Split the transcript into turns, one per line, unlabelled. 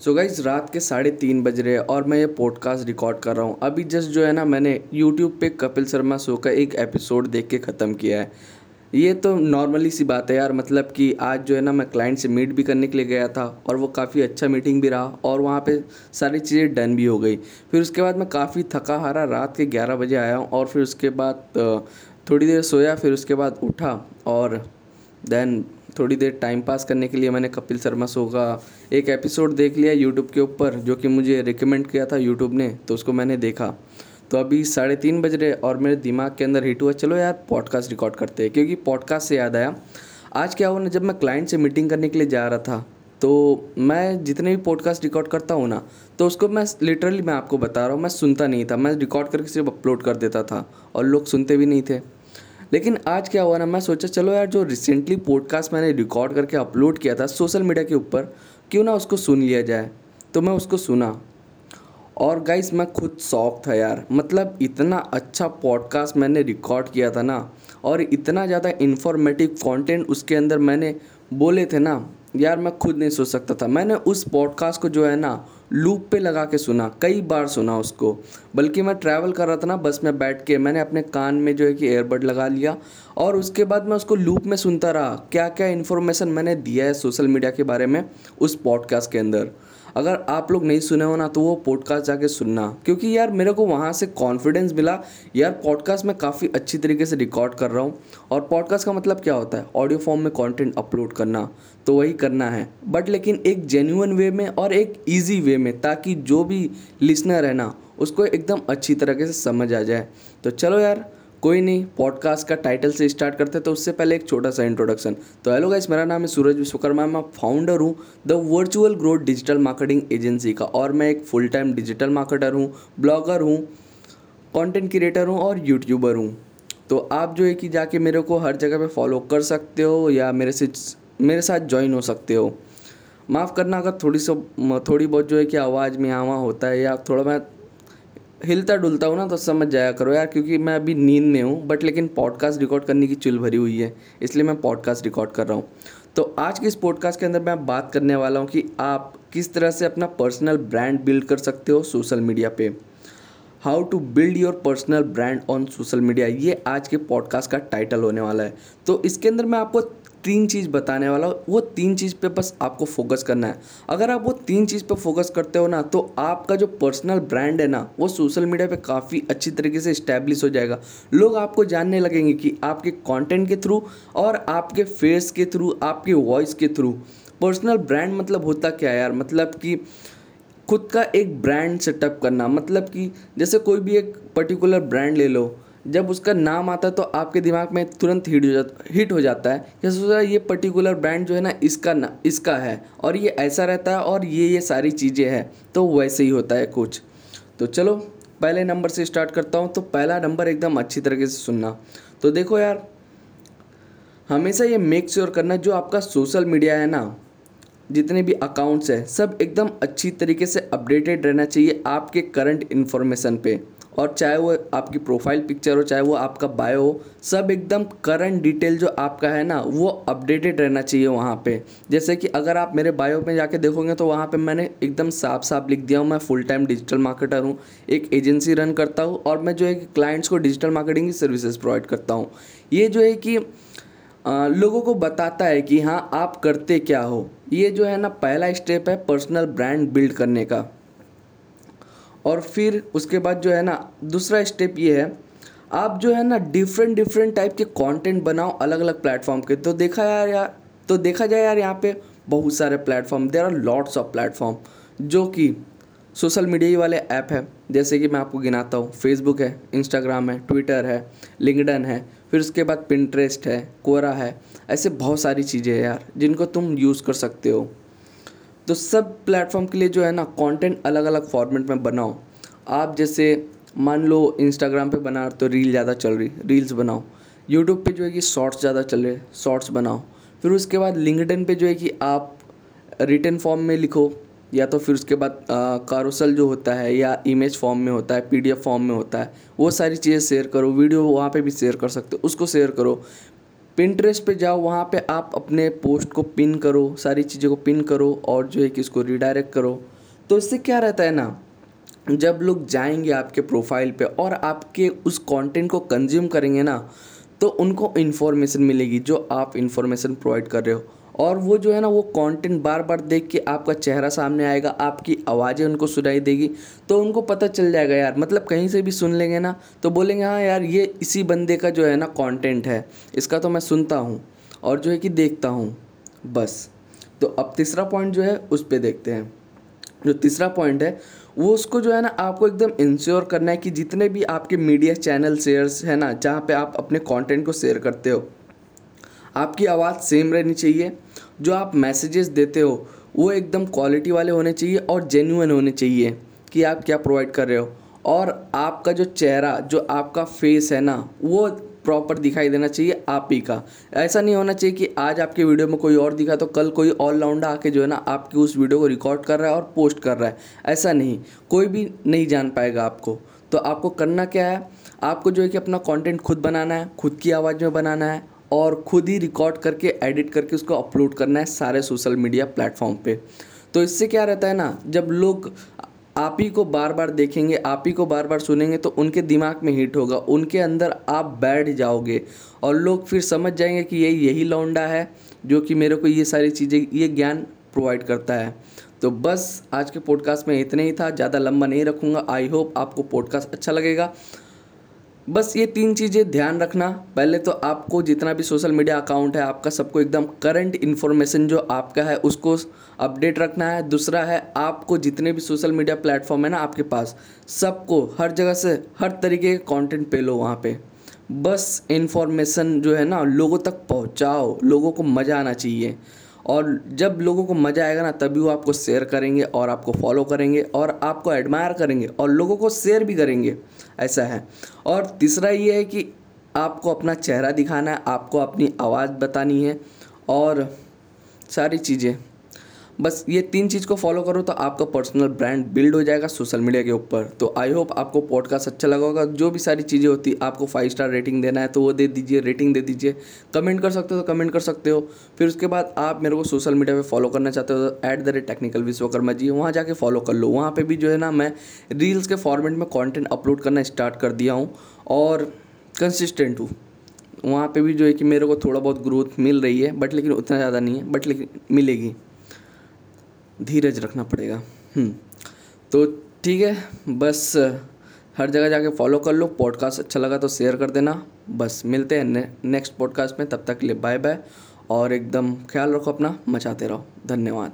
So guys रात के साढ़े तीन बज रहे हैं और मैं ये पॉडकास्ट रिकॉर्ड कर रहा हूँ। अभी जस्ट जो है ना, मैंने यूट्यूब पे कपिल शर्मा शो का एक एपिसोड देख के ख़त्म किया है। ये तो नॉर्मली सी बात है यार मतलब कि आज जो है ना, मैं क्लाइंट से मीट भी करने के लिए गया था और वो काफ़ी अच्छा मीटिंग भी रहा और वहाँ पे सारी चीज़ें डन भी हो गई। फिर उसके बाद मैं काफ़ी थका हारा, रात के ग्यारह बजे आया हूँ और फिर उसके बाद थोड़ी देर सोया, फिर उसके बाद उठा और देन थोड़ी देर टाइम पास करने के लिए मैंने कपिल शर्मा शो का एक एपिसोड देख लिया यूट्यूब के ऊपर, जो कि मुझे रिकमेंड किया था यूट्यूब ने तो उसको मैंने देखा। तो अभी साढ़े तीन बज रहे और मेरे दिमाग के अंदर हिट हुआ। चलो यार पॉडकास्ट रिकॉर्ड करते हैं, क्योंकि पॉडकास्ट से याद आया। आज क्या हुआ ना, जब मैं क्लाइंट से मीटिंग करने के लिए जा रहा था तो मैं जितने भी पॉडकास्ट रिकॉर्ड करता हूँ ना तो उसको मैं लिटरली मैं आपको बता रहा हूँ, मैं सुनता नहीं था। मैं रिकॉर्ड करके सिर्फ़ अपलोड कर देता था, और लोग सुनते भी नहीं थे। लेकिन आज क्या हुआ ना, मैं सोचा, चलो यार, जो रिसेंटली पॉडकास्ट मैंने रिकॉर्ड करके अपलोड किया था सोशल मीडिया के ऊपर, क्यों ना उसको सुन लिया जाए? तो मैं उसको सुना। और गाइस मैं खुद शौक था यार। मतलब इतना अच्छा पॉडकास्ट मैंने रिकॉर्ड किया था ना, और इतना ज़्यादा इन्फॉर्मेटिव कंटेंट उसके अंदर मैंने बोले थे ना, यार, मैं खुद नहीं सोच सकता था। मैंने उस पॉडकास्ट को जो है ना लूप पे लगा के सुना, कई बार सुना उसको। बल्कि मैं ट्रैवल कर रहा था ना, बस में बैठ के, मैंने अपने कान में जो है कि एयरबड लगा लिया और उसके बाद मैं उसको लूप में सुनता रहा। क्या क्या इन्फॉर्मेशन मैंने दिया है सोशल मीडिया के बारे में उस पॉडकास्ट के अंदर? अगर आप लोग नहीं सुने हो ना तो वो पॉडकास्ट जाके सुनना। क्योंकि यार, मेरे को वहाँ से कॉन्फिडेंस मिला। यार पॉडकास्ट मैं काफ़ी अच्छी तरीके से रिकॉर्ड कर रहा हूँ। और पॉडकास्ट का मतलब क्या होता है? ऑडियो फॉर्म में कंटेंट अपलोड करना। तो वही करना है। बट लेकिन एक जेन्यून वे में और एक ईजी वे में ताकि जो भी लिसनर है ना, उसको एकदम अच्छी तरीके से समझ आ जाए। तो चलो यार, कोई नहीं पॉडकास्ट का टाइटल से स्टार्ट करते तो उससे पहले एक छोटा सा इंट्रोडक्शन तो हेलो गाइस मेरा नाम है सूरज विश्वकर्मा, मैं फाउंडर हूँ the virtual growth digital marketing agency का, और मैं एक फुल टाइम डिजिटल मार्केटर हूँ ब्लॉगर हूँ कंटेंट क्रिएटर हूँ और यूट्यूबर हूँ। तो आप जो है कि जाके मेरे को हर जगह पे फॉलो कर सकते हो या मेरे से मेरे साथ ज्वाइन हो सकते हो। माफ़ करना अगर थोड़ी सो थोड़ी बहुत जो है कि आवाज़ में आवा होता है या थोड़ा मैं हिलता डुलता हूँ ना तो समझ जाया करो यार, क्योंकि मैं अभी नींद में हूँ बट लेकिन पॉडकास्ट रिकॉर्ड करने की चुल भरी हुई है, इसलिए मैं पॉडकास्ट रिकॉर्ड कर रहा हूँ। तो आज के इस पॉडकास्ट के अंदर मैं बात करने वाला हूँ कि आप किस तरह से अपना पर्सनल ब्रांड बिल्ड कर सकते हो सोशल मीडिया पे। How to build your personal brand on social media ये आज के पॉडकास्ट का टाइटल होने वाला है। तो इसके अंदर मैं आपको तीन चीज़ बताने वाला हूँ, वो तीन चीज़ पे बस आपको फोकस करना है। अगर आप वो तीन चीज़ पे फोकस करते हो ना तो आपका जो पर्सनल ब्रांड है ना, वो सोशल मीडिया पे काफ़ी अच्छी तरीके से इस्टेब्लिश हो जाएगा। लोग आपको जानने लगेंगे कि आपके कंटेंट के थ्रू और आपके फेस के थ्रू आपके वॉइस के थ्रू पर्सनल ब्रांड मतलब होता क्या यार? मतलब कि खुद का एक ब्रांड सेटअप करना। मतलब कि जैसे कोई भी एक पर्टिकुलर ब्रांड ले लो जब उसका नाम आता है तो आपके दिमाग में तुरंत हिट हो जाता हिट हो जाता है। जैसे सोचा ये पर्टिकुलर ब्रांड जो है ना, इसका ना, इसका है और ये ऐसा रहता है और ये ये सारी चीज़ें हैं। तो वैसे ही होता है कुछ। तो चलो, पहले नंबर से स्टार्ट करता हूँ। तो पहला नंबर एकदम अच्छी तरीके से सुनना। तो देखो यार, हमेशा ये मेक श्योर करना जो आपका सोशल मीडिया है ना, जितने भी अकाउंट्स हैं, सब एकदम अच्छी तरीके से अपडेटेड रहना चाहिए आपके करंट इन्फॉर्मेशन पे। और चाहे वो आपकी प्रोफ़ाइल पिक्चर हो, चाहे वो आपका बायो हो, सब एकदम करंट डिटेल जो आपका है ना, वो अपडेटेड रहना चाहिए वहाँ पे। जैसे कि अगर आप मेरे बायो में जाके देखोगे तो वहाँ पे मैंने एकदम साफ़ साफ़ लिख दिया हूँ, मैं फुल टाइम डिजिटल मार्केटर हूँ, एक एजेंसी रन करता हूँ और मैं जो है कि क्लाइंट्स को डिजिटल मार्केटिंग की सर्विसेज़ प्रोवाइड करता हूँ। ये जो है कि लोगों को बताता है कि हाँ आप करते क्या हो? ये जो है ना, पहला स्टेप है पर्सनल ब्रांड बिल्ड करने का। और फिर उसके बाद जो है ना, दूसरा स्टेप ये है, आप जो है ना डिफरेंट डिफरेंट टाइप के कंटेंट बनाओ अलग अलग प्लेटफॉर्म के। तो देखा यार यार तो देखा जाए यार यहाँ पे बहुत सारे platform there are lots of platform जो कि सोशल मीडिया ही वाले ऐप है। जैसे कि मैं आपको गिनाता हूँ फेसबुक है इंस्टाग्राम है ट्विटर है लिंकडन है, फिर उसके बाद पिंट्रेस्ट है कोरा है, ऐसे बहुत सारी चीज़ें हैं यार, जिनको तुम यूज़ कर सकते हो। तो सब प्लेटफॉर्म के लिए जो है ना कंटेंट अलग अलग फॉर्मेट में बनाओ। आप जैसे मान लो इंस्टाग्राम पे बना तो रील ज़्यादा चल रही रील्स बनाओ। यूट्यूब पे जो है कि शॉर्ट्स ज़्यादा चल रहे शॉर्ट्स बनाओ। फिर उसके बाद लिंकडइन पे जो है कि आप रिटर्न फॉर्म में लिखो, या तो फिर उसके बाद कारोसल जो होता है, या इमेज फॉर्म में होता है पीडीएफ फॉर्म में होता है, वो सारी चीज़ें शेयर करो। वीडियो वहाँ पे भी शेयर कर सकते हो, उसको शेयर करो। पिंट्रेस्ट पे जाओ, वहाँ पे आप अपने पोस्ट को पिन करो, सारी चीज़ों को पिन करो और जो है कि इसको रिडायरेक्ट करो। तो इससे क्या रहता है ना, जब लोग जाएँगे आपके प्रोफ़ाइल पे और आपके उस कंटेंट को कंज्यूम करेंगे ना तो उनको इन्फॉर्मेशन मिलेगी जो आप इन्फॉर्मेशन प्रोवाइड कर रहे हो। और वो जो है ना, वो कंटेंट बार बार देख के आपका चेहरा सामने आएगा, आपकी आवाज़ें उनको सुनाई देगी तो उनको पता चल जाएगा, यार मतलब कहीं से भी सुन लेंगे ना तो बोलेंगे हाँ यार, ये इसी बंदे का जो है ना कंटेंट है, इसका तो मैं सुनता हूँ और जो है कि देखता हूँ, बस। तो अब तीसरा पॉइंट जो है, उस पर देखते हैं। जो तीसरा पॉइंट है, वो उसको जो है ना, आपको एकदम इंश्योर करना है कि जितने भी आपके मीडिया चैनल शेयर्स है ना, जहाँ पे आप अपने कंटेंट को शेयर करते हो आपकी आवाज़ सेम रहनी चाहिए। जो आप मैसेजेस देते हो, वो एकदम क्वालिटी वाले होने चाहिए और जेन्यून होने चाहिए कि आप क्या प्रोवाइड कर रहे हो। और आपका जो चेहरा, जो आपका फेस है ना, वो प्रॉपर दिखाई देना चाहिए आप ही का। ऐसा नहीं होना चाहिए कि आज आपके वीडियो में कोई और दिखा तो कल कोई ऑलराउंडर आके जो है ना आपकी उस वीडियो को रिकॉर्ड कर रहा है और पोस्ट कर रहा है। ऐसा नहीं। कोई भी नहीं जान पाएगा आपको। तो आपको करना क्या है? आपको जो है कि अपना कंटेंट खुद बनाना है, खुद की आवाज़ में बनाना है और खुद ही रिकॉर्ड करके एडिट करके उसको अपलोड करना है सारे सोशल मीडिया प्लेटफॉर्म पे। तो इससे क्या रहता है ना, जब लोग आप ही को बार बार देखेंगे, आप ही को बार बार सुनेंगे तो उनके दिमाग में हिट होगा, उनके अंदर आप बैठ जाओगे और लोग फिर समझ जाएँगे कि ये यही लौंडा है जो कि मेरे को ये सारी चीज़ें, ये ज्ञान प्रोवाइड करता है। तो बस आज के पॉडकास्ट में इतना ही था, ज़्यादा लंबा नहीं रखूँगा आई होप आपको पॉडकास्ट अच्छा लगेगा। बस ये तीन चीज़ें ध्यान रखना। पहले तो आपको जितना भी सोशल मीडिया अकाउंट है, आपका सबको एकदम करंट इन्फॉर्मेशन जो आपका है, उसको अपडेट रखना है। दूसरा है, आपको जितने भी सोशल मीडिया प्लेटफॉर्म है ना आपके पास, सबको हर जगह से हर तरीके के कॉन्टेंट पे लो वहाँ पे। बस इन्फॉर्मेशन जो है ना, लोगों तक पहुँचाओ, लोगों को मज़ा आना चाहिए। और जब लोगों को मज़ा आएगा ना, तभी वो आपको शेयर करेंगे और आपको फॉलो करेंगे और आपको एडमायर करेंगे और लोगों को शेयर भी करेंगे। ऐसा है। और तीसरा ये है कि आपको अपना चेहरा दिखाना है, आपको अपनी आवाज़ बतानी है और सारी चीज़ें। बस ये तीन चीज़ को फॉलो करो तो आपका पर्सनल ब्रांड बिल्ड हो जाएगा सोशल मीडिया के ऊपर। तो आई होप आपको पॉडकास्ट अच्छा लगा होगा। जो भी सारी चीज़ें होती, आपको फाइव स्टार रेटिंग देना है तो वो दे दीजिए रेटिंग दे दीजिए। कमेंट कर सकते हो तो कमेंट कर सकते हो। फिर उसके बाद आप मेरे को सोशल मीडिया पर फॉलो करना चाहते हो तो at the rate technical Vishwakarma ji, वहाँ जाके फॉलो कर लो। वहाँ पर भी जो है ना, मैं रील्स के फॉर्मेट में कॉन्टेंट अपलोड करना स्टार्ट कर दिया हूँ और कंसिस्टेंट हूँ। वहाँ पे भी जो है कि मेरे को थोड़ा बहुत ग्रोथ मिल रही है बट लेकिन उतना ज़्यादा नहीं है बट लेकिन मिलेगी। धीरज रखना पड़ेगा। हम्म, तो ठीक है बस हर जगह जाके फॉलो कर लो। पॉडकास्ट अच्छा लगा तो शेयर कर देना। बस मिलते हैं ने, नेक्स्ट पॉडकास्ट में। तब तक के लिए बाय बाय और एकदम ख्याल रखो अपना। मचाते रहो। धन्यवाद।